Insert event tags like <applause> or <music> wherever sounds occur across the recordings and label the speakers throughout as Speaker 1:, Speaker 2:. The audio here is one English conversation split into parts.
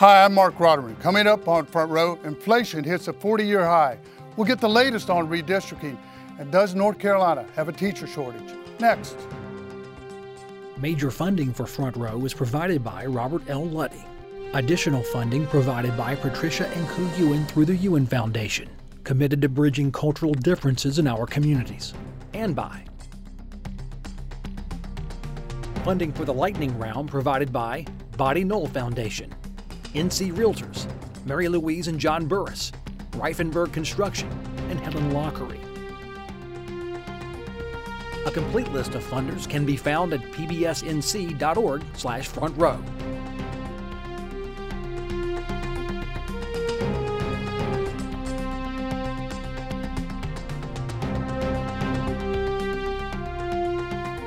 Speaker 1: Hi, I'm Marc Rotterman. Coming up on Front Row, inflation hits a 40 year high. We'll get the latest on redistricting. And does North Carolina have a teacher shortage? Next.
Speaker 2: Major funding for Front Row is provided by Robert L. Luddy. Additional funding provided by Patricia and Ku Ewan through the Ewan Foundation, committed to bridging cultural differences in our communities. And by funding for the lightning round provided by Body Knoll Foundation, NC Realtors, Mary Louise and John Burris, Rifenburg Construction, and Helen Lockery. A complete list of funders can be found at pbsnc.org slash front row.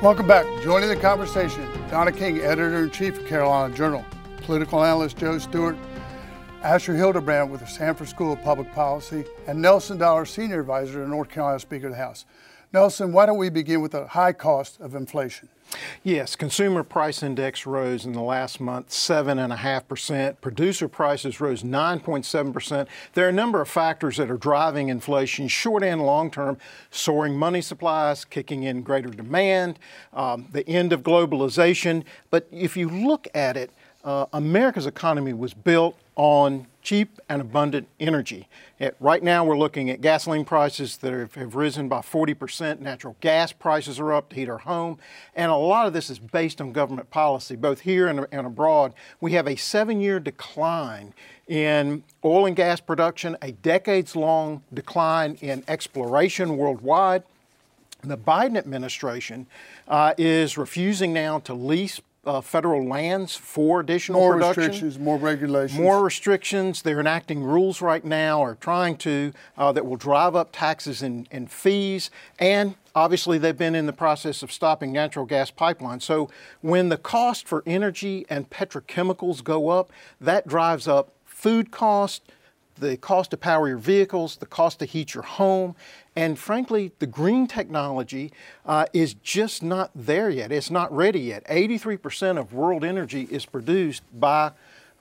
Speaker 1: Welcome back. Joining the conversation, Donna King, editor-in-chief of Carolina Journal, political analyst Joe Stewart, Asher Hildebrand with the Sanford School of Public Policy, and Nelson Dollar, Senior Advisor to North Carolina Speaker of the House. Nelson, why don't we begin with the high cost of inflation?
Speaker 3: Yes, consumer price index rose in the last month 7.5%. Producer prices rose 9.7%. There are a number of factors that are driving inflation, short and long term. Soaring money supplies, kicking in greater demand, um, the end of globalization. But if you look at it, uh, America's economy was built on cheap and abundant energy. At, right now, we're looking at gasoline prices that have, have, risen by 40%. Natural gas prices are up to heat our home. And a lot of this is based on government policy, both here and, and abroad. We have a seven year decline in oil and gas production, a decades long decline in exploration worldwide. The Biden administration uh, is refusing now to lease uh, federal lands for additional
Speaker 1: more
Speaker 3: production.
Speaker 1: restrictions, more regulations.
Speaker 3: More restrictions. They're enacting rules right now or trying to uh, that will drive up taxes and, and fees. And obviously, they've been in the process of stopping natural gas pipelines. So when the cost for energy and petrochemicals go up, that drives up food costs the cost to power your vehicles, the cost to heat your home, and frankly, the green technology uh, is just not there yet. It's not ready yet. 83% of world energy is produced by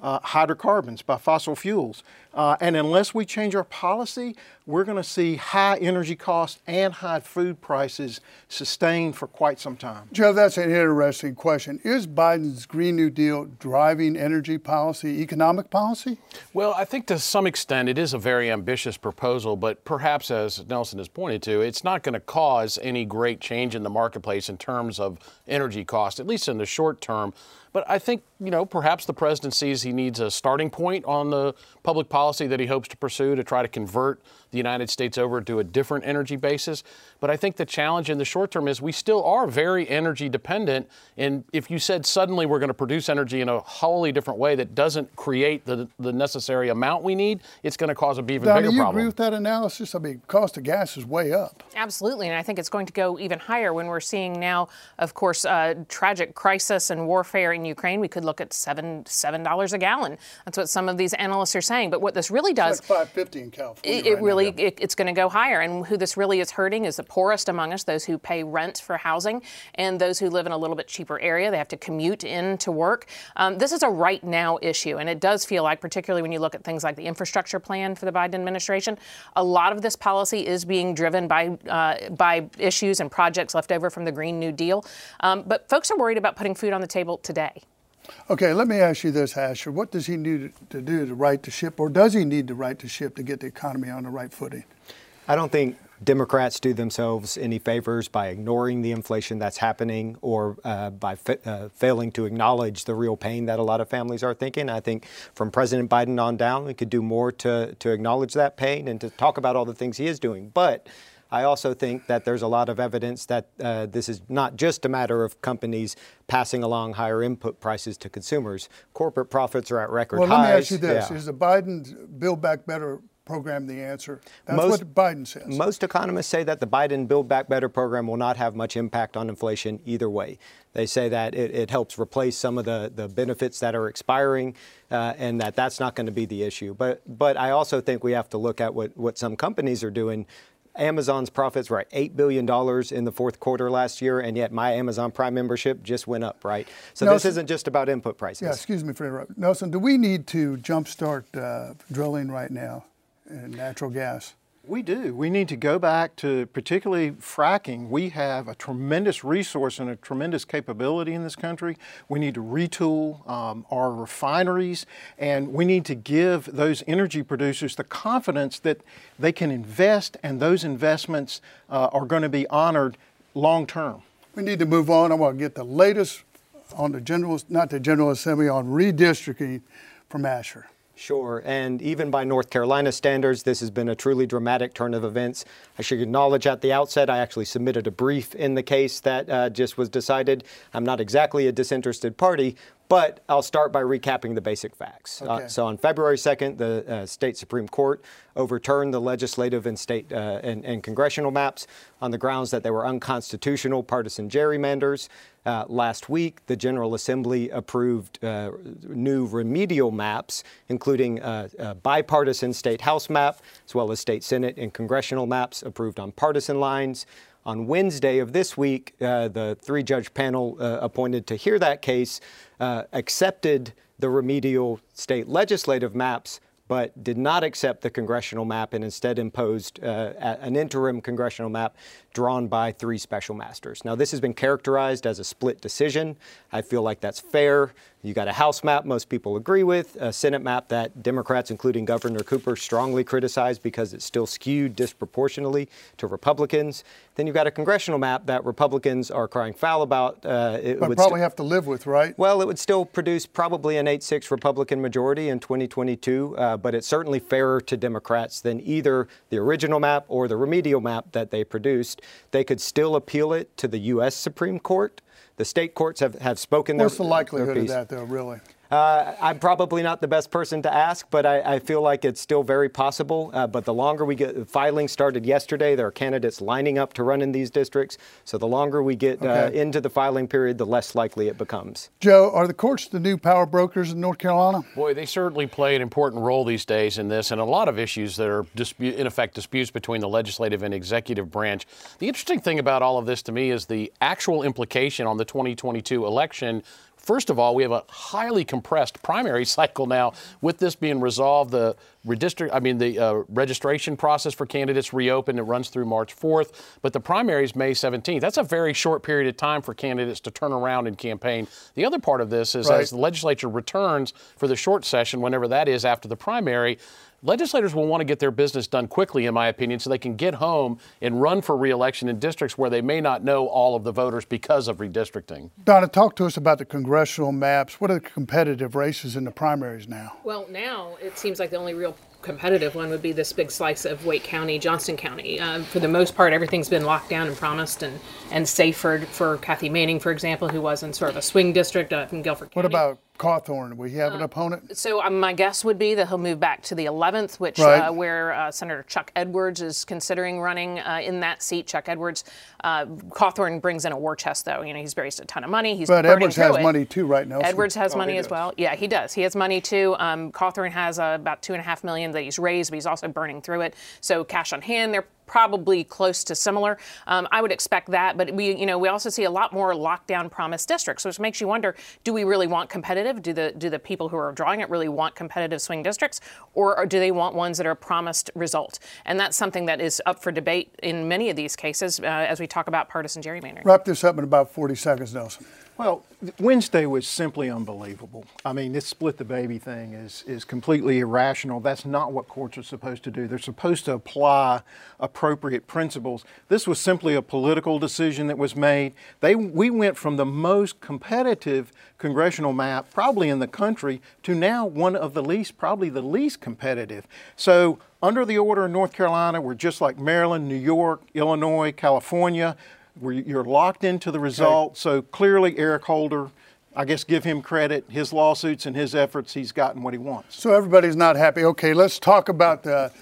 Speaker 3: uh, hydrocarbons, by fossil fuels. Uh, and unless we change our policy, we're going to see high energy costs and high food prices sustained for quite some time.
Speaker 1: Joe, that's an interesting question. Is Biden's Green New Deal driving energy policy, economic policy?
Speaker 4: Well, I think to some extent it is a very ambitious proposal, but perhaps, as Nelson has pointed to, it's not going to cause any great change in the marketplace in terms of energy costs, at least in the short term. But I think, you know, perhaps the president sees he needs a starting point on the public policy that he hopes to pursue to try to convert the United States over to a different energy basis. But I think the challenge in the short term is we still are very energy dependent. And if you said suddenly we're going to produce energy in a wholly different way that doesn't create the, the necessary amount we need, it's going to cause a even
Speaker 1: Donna,
Speaker 4: bigger
Speaker 1: you
Speaker 4: problem.
Speaker 1: agree with that analysis? I mean, cost of gas is way up.
Speaker 5: Absolutely, and I think it's going to go even higher when we're seeing now, of course, uh, tragic crisis and warfare in Ukraine. We could look at seven seven dollars a gallon. That's what some of these analysts are saying. But what this really does,
Speaker 1: it's like five fifty in California.
Speaker 5: It, it
Speaker 1: right
Speaker 5: really
Speaker 1: now, yeah.
Speaker 5: it, it's going to go higher, and who this really is hurting is the poorest among us, those who pay rent for housing, and those who live in a little bit cheaper area. They have to commute in to work. Um, this is a right now issue, and it does feel like, particularly when you look at things like the infrastructure plan for the Biden administration, a lot of this policy is being driven by uh, by issues and projects left over from the Green New Deal. Um, but folks are worried about putting food on the table today.
Speaker 1: Okay, let me ask you this, Asher. What does he need to do to right the ship, or does he need to right the ship to get the economy on the right footing?
Speaker 6: I don't think Democrats do themselves any favors by ignoring the inflation that's happening or uh, by fa- uh, failing to acknowledge the real pain that a lot of families are thinking. I think from President Biden on down, we could do more to, to acknowledge that pain and to talk about all the things he is doing. But I also think that there's a lot of evidence that uh, this is not just a matter of companies passing along higher input prices to consumers. Corporate profits are at record
Speaker 1: well,
Speaker 6: highs.
Speaker 1: let me ask you this:
Speaker 6: Yeah.
Speaker 1: Is the Biden Build Back Better program the answer? That's
Speaker 6: Most-
Speaker 1: what Biden says.
Speaker 6: Most economists say that the Biden Build Back Better program will not have much impact on inflation either way. They say that it, it helps replace some of the, the benefits that are expiring uh, and that that's not going to be the issue. But, but I also think we have to look at what, what some companies are doing. Amazon's profits were at $8 billion in the fourth quarter last year, and yet my Amazon Prime membership just went up, right? So Nelson, this isn't just about input prices.
Speaker 1: Yeah, excuse me for interrupting. Nelson, do we need to jumpstart uh, drilling right now in natural gas?
Speaker 3: We do. We need to go back to particularly fracking. We have a tremendous resource and a tremendous capability in this country. We need to retool um, our refineries and we need to give those energy producers the confidence that they can invest and those investments uh, are going to be honored long term.
Speaker 1: We need to move on. I want to get the latest on the general, not the General Assembly, on redistricting from Asher.
Speaker 6: Sure, and even by North Carolina standards, this has been a truly dramatic turn of events. I should acknowledge at the outset, I actually submitted a brief in the case that uh, just was decided. I'm not exactly a disinterested party, but I'll start by recapping the basic facts. Uh, okay. Uh, so on February 2nd, the uh, state Supreme Court overturned the legislative and state uh, and, and, congressional maps on the grounds that they were unconstitutional partisan gerrymanders. Uh, last week, the General Assembly approved uh, new remedial maps, including a bipartisan state House map, as well as state Senate and congressional maps approved on partisan lines. On Wednesday of this week, uh, the three judge panel uh, appointed to hear that case uh, accepted the remedial state legislative maps but did not accept the congressional map and instead imposed uh, an interim congressional map drawn by three special masters. Now, this has been characterized as a split decision. I feel like that's fair. You got a House map most people agree with, a Senate map that Democrats, including Governor Cooper, strongly criticize because it's still skewed disproportionately to Republicans. Then you've got a congressional map that Republicans are crying foul about.
Speaker 1: Uh, it but would probably st- have to live with, right?
Speaker 6: Well, it would still produce probably an 8 6 Republican majority in 2022, uh, but it's certainly fairer to Democrats than either the original map or the remedial map that they produced. They could still appeal it to the U.S. Supreme Court. The state courts have, have spoken
Speaker 1: What's
Speaker 6: their
Speaker 1: What's the likelihood of that, though, really?
Speaker 6: Uh, I'm probably not the best person to ask, but I, I feel like it's still very possible. Uh, but the longer we get, filing started yesterday. There are candidates lining up to run in these districts. So the longer we get uh, okay. uh, into the filing period, the less likely it becomes.
Speaker 1: Joe, are the courts the new power brokers in North Carolina?
Speaker 4: Boy, they certainly play an important role these days in this, and a lot of issues that are dispute, in effect disputes between the legislative and executive branch. The interesting thing about all of this to me is the actual implication on the 2022 election First of all, we have a highly compressed primary <laughs> cycle now. With this being resolved, the redistrict, I mean, the uh, registration process for candidates reopened. It runs through March 4th, but the primary is May 17th. That's a very short period of time for candidates to turn around and campaign. The other part of this is right. as the legislature returns for the short session, whenever that is after the primary, legislators will want to get their business done quickly, in my opinion, so they can get home and run for reelection in districts where they may not know all of the voters because of redistricting.
Speaker 1: Donna, talk to us about the congressional maps. What are the competitive races in the primaries now?
Speaker 5: Well, now it seems like the only real competitive one would be this big slice of Wake County, Johnston County. Uh, for the most part, everything's been locked down and promised and, and safe for, for Kathy Manning, for example, who was in sort of a swing district uh, from Guilford County.
Speaker 1: What about Cawthorn? We have an uh, opponent.
Speaker 5: So um, my guess would be that he'll move back to the 11th, which uh, right. uh, where uh, Senator Chuck Edwards is considering running uh, in that seat. Chuck Edwards, uh, Cawthorn brings in a war chest, though. You know, he's raised a ton of money. He's
Speaker 1: but Edwards has
Speaker 5: it.
Speaker 1: money too, right now.
Speaker 5: Edwards has oh, money as well. Yeah, he does. He has money too. Um, Cawthorn has about two and a half million that he's raised, but he's also burning through it. So cash on hand, they're probably close to similar. Um, I would expect that, but we, you know, we also see a lot more lockdown promise districts, which makes you wonder: Do we really want competitive? Do the do the people who are drawing it really want competitive swing districts, or, or do they want ones that are promised result? And that's something that is up for debate in many of these cases uh, as we talk about partisan gerrymandering.
Speaker 1: Wrap this up in about 40 seconds, Nelson.
Speaker 3: Well, Wednesday was simply unbelievable. I mean, this split the baby thing is, is completely irrational. That's not what courts are supposed to do. They're supposed to apply appropriate principles. This was simply a political decision that was made. They, we went from the most competitive congressional map, probably in the country, to now one of the least, probably the least competitive. So, under the order in North Carolina, we're just like Maryland, New York, Illinois, California where you're locked into the result. Okay. So clearly, Eric Holder, I guess give him credit. His lawsuits and his efforts, he's gotten what he wants.
Speaker 1: So everybody's not happy. Okay, let's talk about the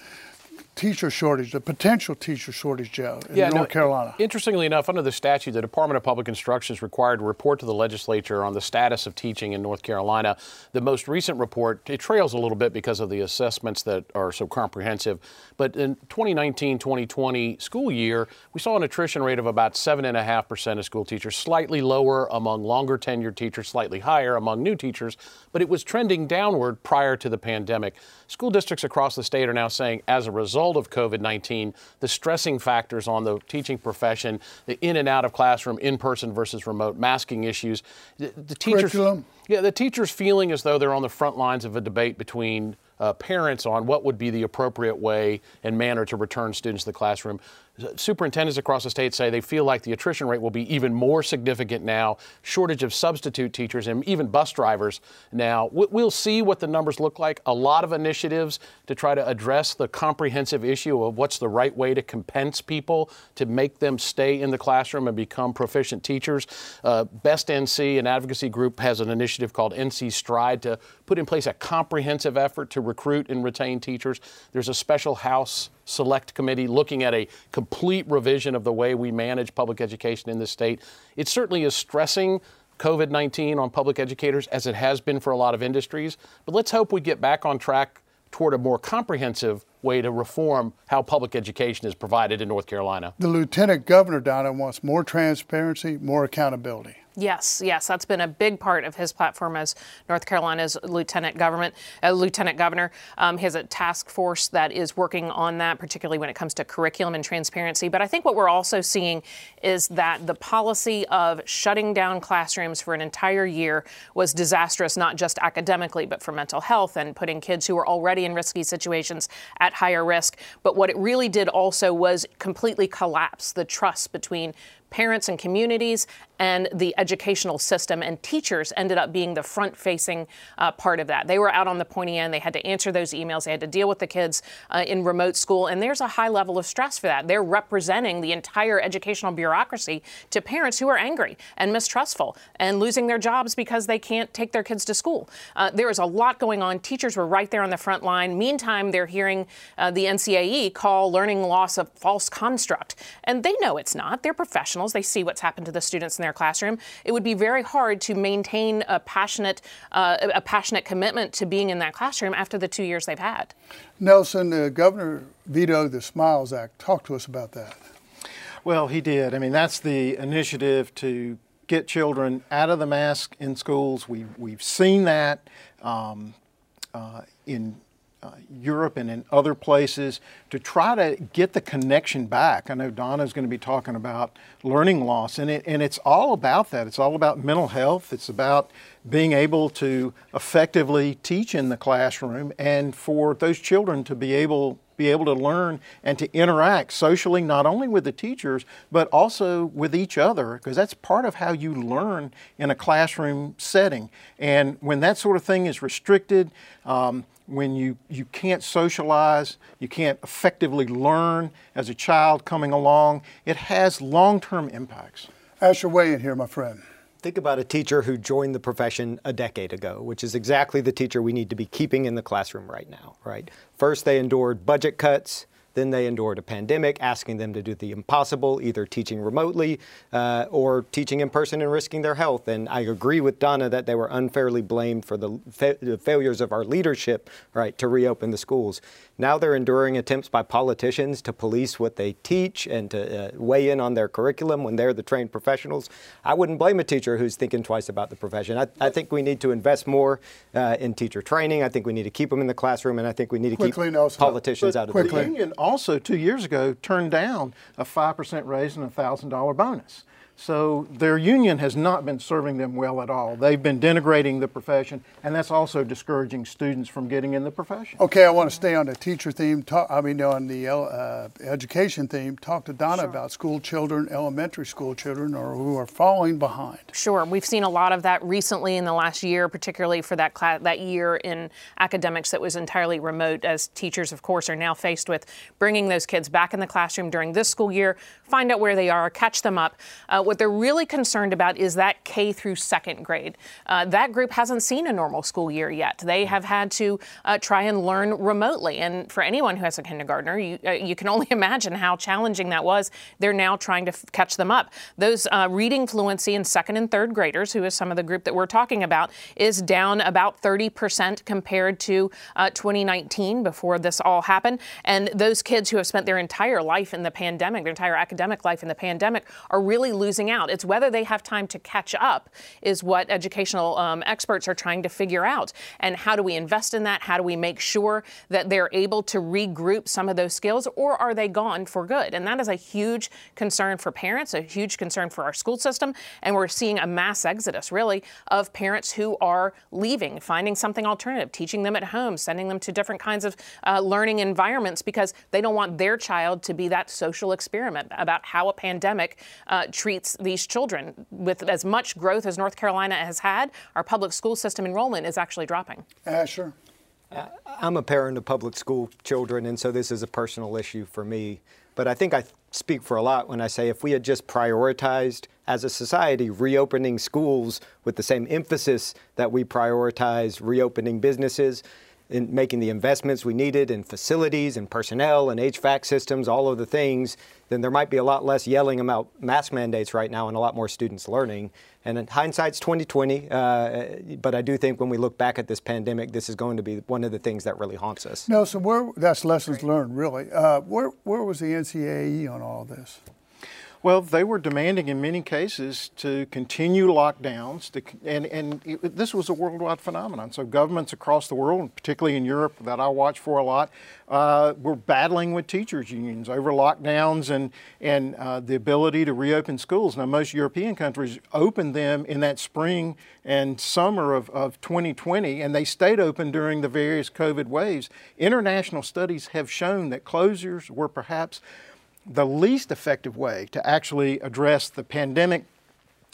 Speaker 1: teacher shortage, the potential teacher shortage, Joe, in yeah, North no, Carolina.
Speaker 4: Interestingly enough, under the statute, the Department of Public Instruction is required to report to the legislature on the status of teaching in North Carolina. The most recent report, it trails a little bit because of the assessments that are so comprehensive. But in 2019 2020 school year, we saw an attrition rate of about 7.5% of school teachers, slightly lower among longer tenured teachers, slightly higher among new teachers, but it was trending downward prior to the pandemic. School districts across the state are now saying, as a result of COVID 19, the stressing factors on the teaching profession, the in and out of classroom, in person versus remote, masking issues, the, the teachers.
Speaker 1: Curriculum.
Speaker 4: Yeah, the teachers feeling as though they're on the front lines of a debate between uh, parents on what would be the appropriate way and manner to return students to the classroom superintendents across the state say they feel like the attrition rate will be even more significant now, shortage of substitute teachers and even bus drivers now. We'll see what the numbers look like. A lot of initiatives to try to address the comprehensive issue of what's the right way to compense people to make them stay in the classroom and become proficient teachers. Uh, Best NC, an advocacy group, has an initiative called NC Stride to put in place a comprehensive effort to recruit and retain teachers. There's a special House Select Committee looking at a complete revision of the way we manage public education in this state. It certainly is stressing COVID 19 on public educators as it has been for a lot of industries, but let's hope we get back on track toward a more comprehensive way to reform how public education is provided in North Carolina.
Speaker 1: The Lieutenant Governor, Donna, wants more transparency, more accountability.
Speaker 5: Yes, yes, that's been a big part of his platform as North Carolina's lieutenant government, uh, lieutenant governor. Um, he has a task force that is working on that, particularly when it comes to curriculum and transparency. But I think what we're also seeing is that the policy of shutting down classrooms for an entire year was disastrous, not just academically, but for mental health and putting kids who were already in risky situations at higher risk. But what it really did also was completely collapse the trust between parents and communities and the educational system. And teachers ended up being the front facing uh, part of that. They were out on the pointy end. They had to answer those emails. They had to deal with the kids uh, in remote school. And there's a high level of stress for that. They're representing the entire educational bureaucracy to parents who are angry and mistrustful and losing their jobs because they can't take their kids to school. Uh, there is a lot going on. Teachers were right there on the front line. Meantime, they're hearing uh, the NCAE call learning loss a false construct. And they know it's not. They're professionals. They see what's happened to the students in their their classroom, it would be very hard to maintain a passionate, uh, a passionate commitment to being in that classroom after the two years they've had.
Speaker 1: Nelson, the governor vetoed the Smiles Act. Talk to us about that.
Speaker 3: Well, he did. I mean, that's the initiative to get children out of the mask in schools. We've, we've seen that um, uh, in uh, Europe and in other places to try to get the connection back. I know Donna's going to be talking about learning loss, and, it, and it's all about that. It's all about mental health. It's about being able to effectively teach in the classroom and for those children to be able be able to learn and to interact socially not only with the teachers but also with each other because that's part of how you learn in a classroom setting and when that sort of thing is restricted um, when you, you can't socialize, you can't effectively learn as a child coming along, it has long term impacts.
Speaker 1: Asher, weigh in here, my friend.
Speaker 6: Think about a teacher who joined the profession a decade ago, which is exactly the teacher we need to be keeping in the classroom right now, right? First, they endured budget cuts. Then they endured a pandemic, asking them to do the impossible, either teaching remotely uh, or teaching in person and risking their health. And I agree with Donna that they were unfairly blamed for the, fa- the failures of our leadership, right, to reopen the schools. Now they're enduring attempts by politicians to police what they teach and to uh, weigh in on their curriculum when they're the trained professionals. I wouldn't blame a teacher who's thinking twice about the profession. I, I think we need to invest more uh, in teacher training. I think we need to keep them in the classroom, and I think we need to
Speaker 1: quickly,
Speaker 6: keep
Speaker 1: Nelson,
Speaker 6: politicians out of
Speaker 3: the
Speaker 6: union
Speaker 3: also two years ago turned down a 5% raise and a $1,000 bonus. So their union has not been serving them well at all. They've been denigrating the profession, and that's also discouraging students from getting in the profession.
Speaker 1: Okay, I want to stay on the teacher theme. Talk, I mean, on the uh, education theme. Talk to Donna sure. about school children, elementary school children, or who are falling behind.
Speaker 5: Sure, we've seen a lot of that recently in the last year, particularly for that class, that year in academics that was entirely remote. As teachers, of course, are now faced with bringing those kids back in the classroom during this school year, find out where they are, catch them up. Uh, what they're really concerned about is that K through second grade. Uh, that group hasn't seen a normal school year yet. They have had to uh, try and learn remotely. And for anyone who has a kindergartner, you, uh, you can <laughs> only imagine how challenging that was. They're now trying to f- catch them up. Those uh, reading fluency in second and third graders, who is some of the group that we're talking about, is down about 30% compared to uh, 2019 before this all happened. And those kids who have spent their entire life in the pandemic, their entire academic life in the pandemic, are really losing out. It's whether they have time to catch up, is what educational um, experts are trying to figure out. And how do we invest in that? How do we make sure that they're able to regroup some of those skills, or are they gone for good? And that is a huge concern for parents, a huge concern for our school system. And we're seeing a mass exodus, really, of parents who are leaving, finding something alternative, teaching them at home, sending them to different kinds of uh, learning environments because they don't want their child to be that social experiment about how a pandemic uh, treats these children. With as much growth as North Carolina has had, our public school system enrollment is actually dropping.
Speaker 1: Uh, Asher.
Speaker 6: Uh, I'm a parent of public school children, and so this is a personal issue for me. But I think I speak for a lot when I say if we had just prioritized as a society reopening schools with the same emphasis that we prioritize reopening businesses, in making the investments we needed in facilities and personnel and HVAC systems, all of the things, then there might be a lot less yelling about mask mandates right now and a lot more students learning. And in hindsight's 2020, uh, but I do think when we look back at this pandemic, this is going to be one of the things that really haunts us.
Speaker 1: Nelson, where that's lessons learned, really. Uh, where where was the NCAE on all this?
Speaker 3: Well, they were demanding in many cases to continue lockdowns, to, and, and it, this was a worldwide phenomenon. So governments across the world, particularly in Europe that I watch for a lot, uh, were battling with teachers unions over lockdowns and, and uh, the ability to reopen schools. Now, most European countries opened them in that spring and summer of, of 2020, and they stayed open during the various COVID waves. International studies have shown that closures were perhaps the least effective way to actually address the pandemic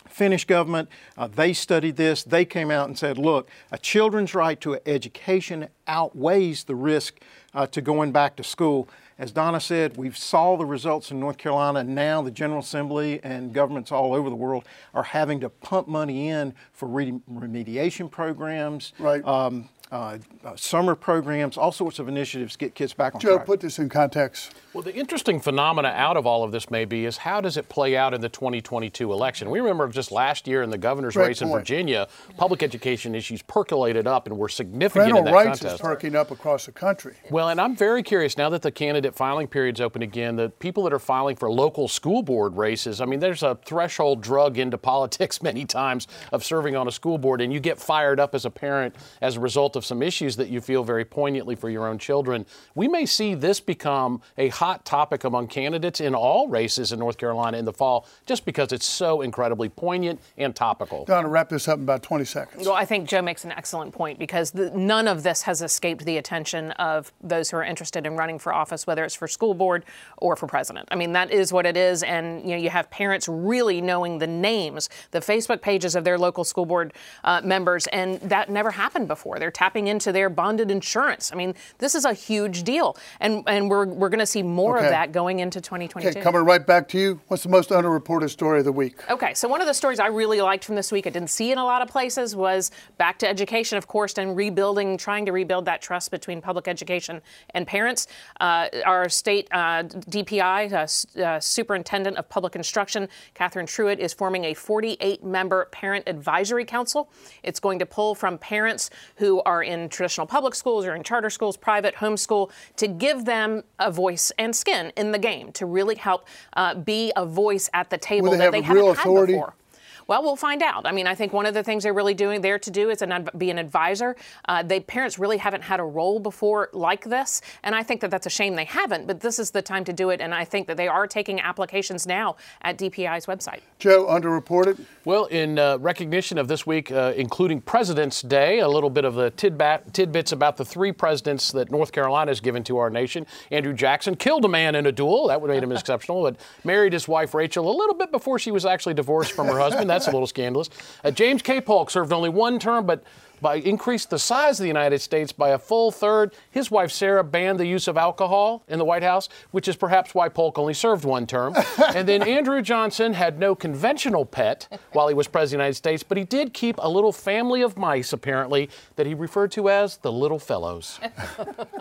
Speaker 3: Finnish government, uh, they studied this. They came out and said, look, a children's right to education outweighs the risk uh, to going back to school. As Donna said, we've saw the results in North Carolina. Now the General Assembly and governments all over the world are having to pump money in for remediation programs,
Speaker 1: right.
Speaker 3: Um, uh, uh, summer programs, all sorts of initiatives to get kids back on
Speaker 1: Joe,
Speaker 3: track.
Speaker 1: put this in context.
Speaker 4: Well, the interesting phenomena out of all of this may be is how does it play out in the 2022 election? We remember just last year in the governor's
Speaker 1: Great
Speaker 4: race
Speaker 1: point.
Speaker 4: in Virginia, public education issues percolated up and were significant
Speaker 1: Parental
Speaker 4: in that
Speaker 1: rights
Speaker 4: contest.
Speaker 1: is perking up across the country.
Speaker 4: Well, and I'm very curious now that the candidate filing period's open again, the people that are filing for local school board races, I mean, there's a threshold drug into <laughs> politics many times of serving on a school board, and you get fired up as a parent as a result of some issues that you feel very poignantly for your own children. We may see this become a hot topic among candidates in all races in North Carolina in the fall just because it's so incredibly poignant and topical.
Speaker 1: Donna, wrap this up in about 20 seconds.
Speaker 5: Well, I think Joe makes an excellent point because the, none of this has escaped the attention of those who are interested in running for office, whether it's for school board or for president. I mean, that is what it is, and you know, you have parents really knowing the names, the Facebook pages of their local school board uh, members, and that never happened before. They're tapping into their bonded insurance. I mean, this is a huge deal, and and we're we're going to see more
Speaker 1: Okay.
Speaker 5: of that going into 2022.
Speaker 1: Okay, coming right back to you. What's the most underreported story of the week?
Speaker 5: Okay, so one of the stories I really liked from this week, I didn't see in a lot of places, was back to education, of course, and rebuilding, trying to rebuild that trust between public education and parents. Uh, our state uh, DPI, uh, uh, Superintendent of Public Instruction, Catherine Truitt, is forming a 48 member parent advisory council. It's going to pull from parents who are in traditional public schools or in charter schools, private, homeschool, to give them a voice and skin in the game to really help uh, be a voice at the table
Speaker 1: they
Speaker 5: that
Speaker 1: have
Speaker 5: they haven't
Speaker 1: real
Speaker 5: had
Speaker 1: authority?
Speaker 5: before. Well, we'll find out. I mean, I think one of the things they're really doing there to do is an, be an advisor. Uh, they parents really haven't had a role before like this, and I think that that's a shame they haven't. But this is the time to do it, and I think that they are taking applications now at DPI's website.
Speaker 1: Joe, underreported.
Speaker 4: Well, in uh, recognition of this week, uh, including President's Day, a little bit of the tidbat, tidbits about the three presidents that North Carolina has given to our nation. Andrew Jackson killed a man in a duel. That would made him <laughs> exceptional, but married his wife Rachel a little bit before she was actually divorced from her husband. That's a little scandalous. Uh, James K. Polk served only one term, but by increased the size of the United States by a full third. His wife Sarah banned the use of alcohol in the White House, which is perhaps why Polk only served one term. <laughs> and then Andrew Johnson had no conventional pet while he was president of the United States, but he did keep a little family of mice, apparently, that he referred to as the Little Fellows. <laughs>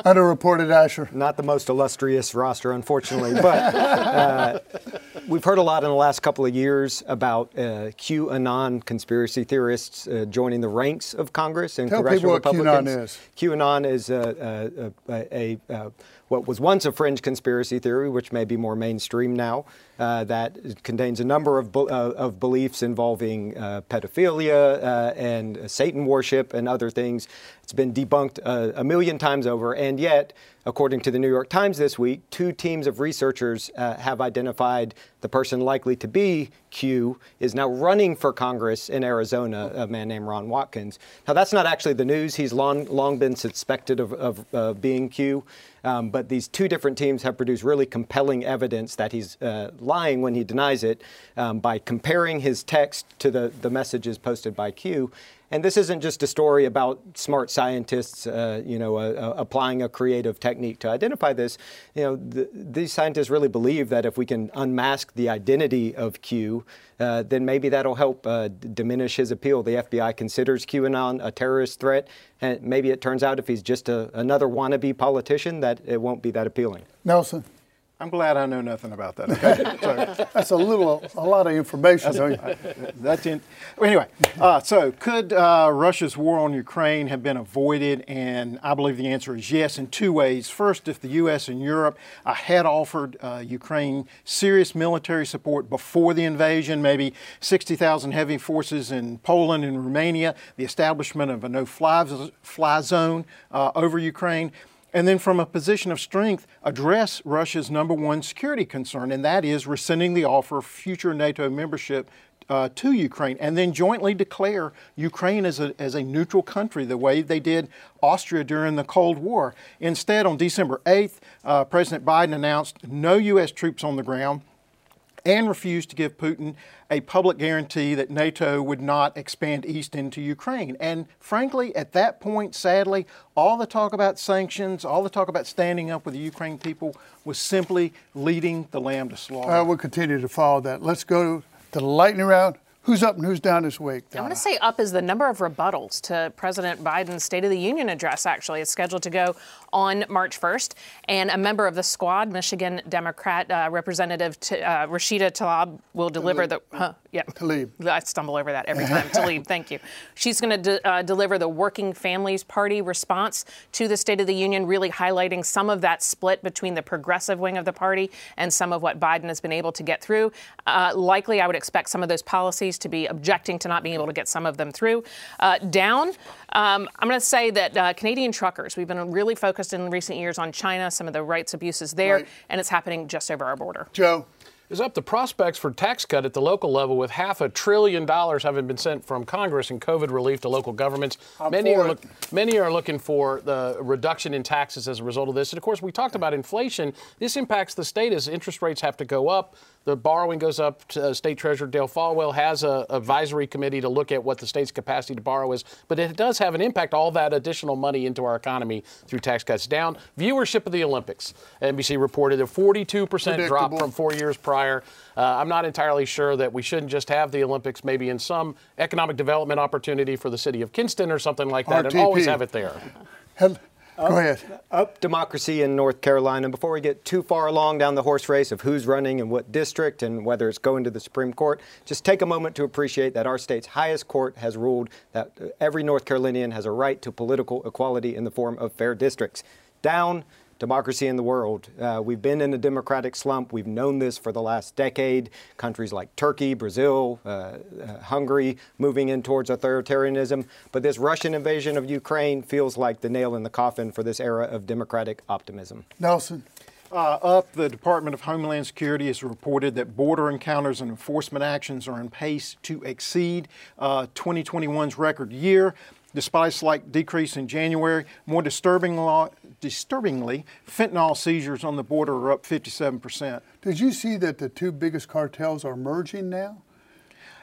Speaker 1: Underreported Asher.
Speaker 6: Not the most illustrious roster, unfortunately, but uh, <laughs> we've heard a lot in the last couple of years about uh, QAnon conspiracy theorists uh, joining the ranks of Congress. Congress and
Speaker 1: Tell
Speaker 6: congressional Republicans.
Speaker 1: QAnon is.
Speaker 6: QAnon is a, a, a, a, a what was once a fringe conspiracy theory, which may be more mainstream now, uh, that contains a number of, uh, of beliefs involving uh, pedophilia uh, and Satan worship and other things. It's been debunked uh, a million times over, and yet, according to the New York Times this week, two teams of researchers uh, have identified the person likely to be Q is now running for Congress in Arizona, a man named Ron Watkins. Now, that's not actually the news. He's long, long been suspected of, of being Q. Um, but these two different teams have produced really compelling evidence that he's uh, lying when he denies it um, by comparing his text to the, the messages posted by Q. And this isn't just a story about smart scientists, uh, you know, uh, uh, applying a creative technique to identify this. You know, the, these scientists really believe that if we can unmask the identity of Q, uh, then maybe that'll help uh, d- diminish his appeal. The FBI considers QAnon a terrorist threat, and maybe it turns out if he's just a, another wannabe politician, that it won't be that appealing.
Speaker 1: Nelson.
Speaker 3: I'm glad I know nothing about that. Okay? <laughs>
Speaker 1: so, that's a little, a lot of information.
Speaker 3: That's, that's in, anyway. Uh, so, could uh, Russia's war on Ukraine have been avoided? And I believe the answer is yes, in two ways. First, if the U.S. and Europe uh, had offered uh, Ukraine serious military support before the invasion, maybe 60,000 heavy forces in Poland and Romania, the establishment of a no-fly zone uh, over Ukraine and then from a position of strength address Russia's number one security concern, and that is rescinding the offer of future NATO membership uh, to Ukraine, and then jointly declare Ukraine as a, as a neutral country, the way they did Austria during the Cold War. Instead, on December 8th, uh, President Biden announced no U.S. troops on the ground and refused to give Putin a public guarantee that NATO would not expand east into Ukraine. And frankly, at that point, sadly, all the talk about sanctions, all the talk about standing up with the Ukraine people was simply leading the lamb to slaughter.
Speaker 1: Uh, we'll continue to follow that. Let's go to the lightning round. Who's up and who's down this week?
Speaker 5: Donna? I'm going to say up is the number of rebuttals to President Biden's State of the Union address, actually. It's scheduled to go on March 1st. And a member of the squad, Michigan Democrat uh, Representative T- uh, Rashida Tlaib, will deliver the. Huh, yeah.
Speaker 1: Tlaib.
Speaker 5: I stumble over that every time. Tlaib, <laughs> thank you. She's going to de- uh, deliver the Working Families Party response to the State of the Union, really highlighting some of that split between the progressive wing of the party and some of what Biden has been able to get through. Uh, likely, I would expect some of those policies to be objecting to not being able to get some of them through. Uh, down, um, I'm going to say that uh, Canadian truckers, we've been really focused in recent years on China, some of the rights abuses there,
Speaker 1: right.
Speaker 5: and it's happening just over our border.
Speaker 1: Joe
Speaker 4: is up the prospects for tax cut at the local level with half a trillion dollars having been sent from Congress in COVID relief to local governments.
Speaker 1: I'm
Speaker 4: many are look, many are looking for the reduction in taxes as a result of this. And of course, we talked about inflation. This impacts the state as interest rates have to go up. The borrowing goes up. To, uh, State Treasurer Dale Folwell has a advisory committee to look at what the state's capacity to borrow is, but it does have an impact. All that additional money into our economy through tax cuts down. Viewership of the Olympics. NBC reported a 42 percent drop from four years prior. Uh, I'm not entirely sure that we shouldn't just have the Olympics maybe in some economic development opportunity for the city of Kinston or something like that, and always have it there.
Speaker 1: Hel- Go ahead.
Speaker 6: Up democracy in North Carolina. Before we get too far along down the horse race of who's running and what district and whether it's going to the Supreme Court, just take a moment to appreciate that our state's highest court has ruled that uh, every North Carolinian has a right to political equality in the form of fair districts. Down democracy in the world. Uh, we've been in a democratic slump. We've known this for the last decade. Countries like Turkey, Brazil, uh, uh, Hungary moving in towards authoritarianism. But this Russian invasion of Ukraine feels like the nail in the coffin for this era of democratic optimism.
Speaker 1: Nelson.
Speaker 3: Uh, up, the Department of Homeland Security has reported that border encounters and enforcement actions are on pace to exceed uh, 2021's record year. Despite a slight decrease in January, more disturbing law, disturbingly, fentanyl seizures on the border are up 57%.
Speaker 1: Did you see that the two biggest cartels are merging now?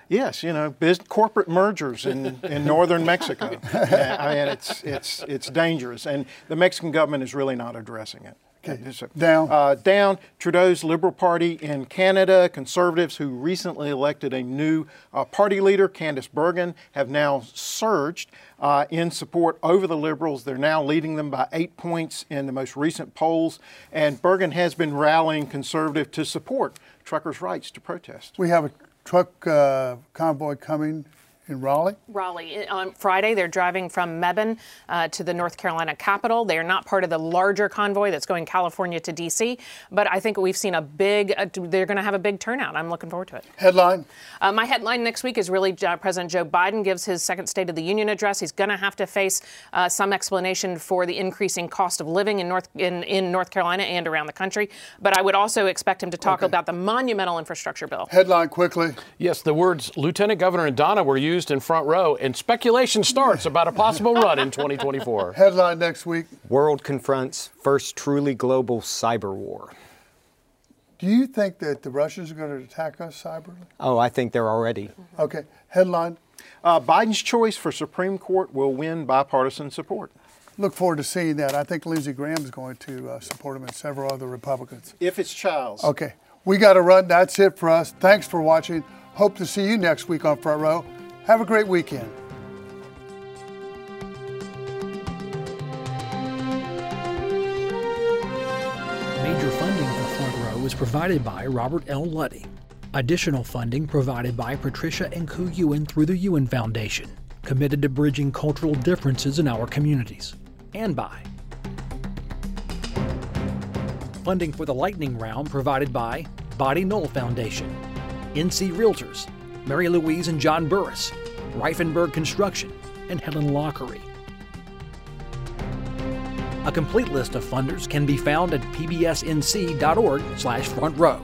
Speaker 3: Yes, you know, corporate mergers in, in northern Mexico. <laughs> I mean, it's, it's, it's dangerous, and the Mexican government is really not addressing it.
Speaker 1: Okay. Down.
Speaker 3: Uh, down. Trudeau's Liberal Party in Canada, conservatives who recently elected a new uh, party leader, Candice Bergen, have now surged uh, in support over the Liberals. They're now leading them by eight points in the most recent polls, and Bergen has been rallying conservative to support truckers' rights to protest.
Speaker 1: We have a truck uh, convoy coming in Raleigh.
Speaker 5: Raleigh. On Friday, they're driving from Mebane uh, to the North Carolina Capitol. They are not part of the larger convoy that's going California to D.C., but I think we've seen a big, uh, they're going to have a big turnout. I'm looking forward to it.
Speaker 1: Headline
Speaker 5: Uh, my headline next week is really uh, President Joe Biden gives his second State of the Union address. He's going to have to face uh, some explanation for the increasing cost of living in North in, in North Carolina and around the country. But I would also expect him to talk
Speaker 1: Okay.
Speaker 5: about the monumental infrastructure bill.
Speaker 1: Headline quickly.
Speaker 4: Yes, the words Lieutenant Governor and Donna were used in front row, and speculation starts about a possible run in 2024. <laughs>
Speaker 1: Headline next week.
Speaker 6: World confronts first truly global cyber war.
Speaker 1: Do you think that the Russians are going to attack us cyberly?
Speaker 6: Oh, I think they're already.
Speaker 1: Okay. Headline.
Speaker 3: Uh, Biden's choice for Supreme Court will win bipartisan support.
Speaker 1: Look forward to seeing that. I think Lindsey Graham is going to uh, support him and several other Republicans.
Speaker 3: If it's Child's.
Speaker 1: Okay. We got to run. That's it for us. Thanks for watching. Hope to see you next week on Front Row. Have a great weekend.
Speaker 2: Major funding for Front Row is provided by Robert L. Luddy. Additional funding provided by Patricia and Ku Ewan through the Ewan Foundation, committed to bridging cultural differences in our communities. And by funding for the lightning round provided by Body Knoll Foundation, NC Realtors, Mary Louise and John Burris, Rifenburg Construction, and Helen Lockery. A complete list of funders can be found at pbsnc.org/front row.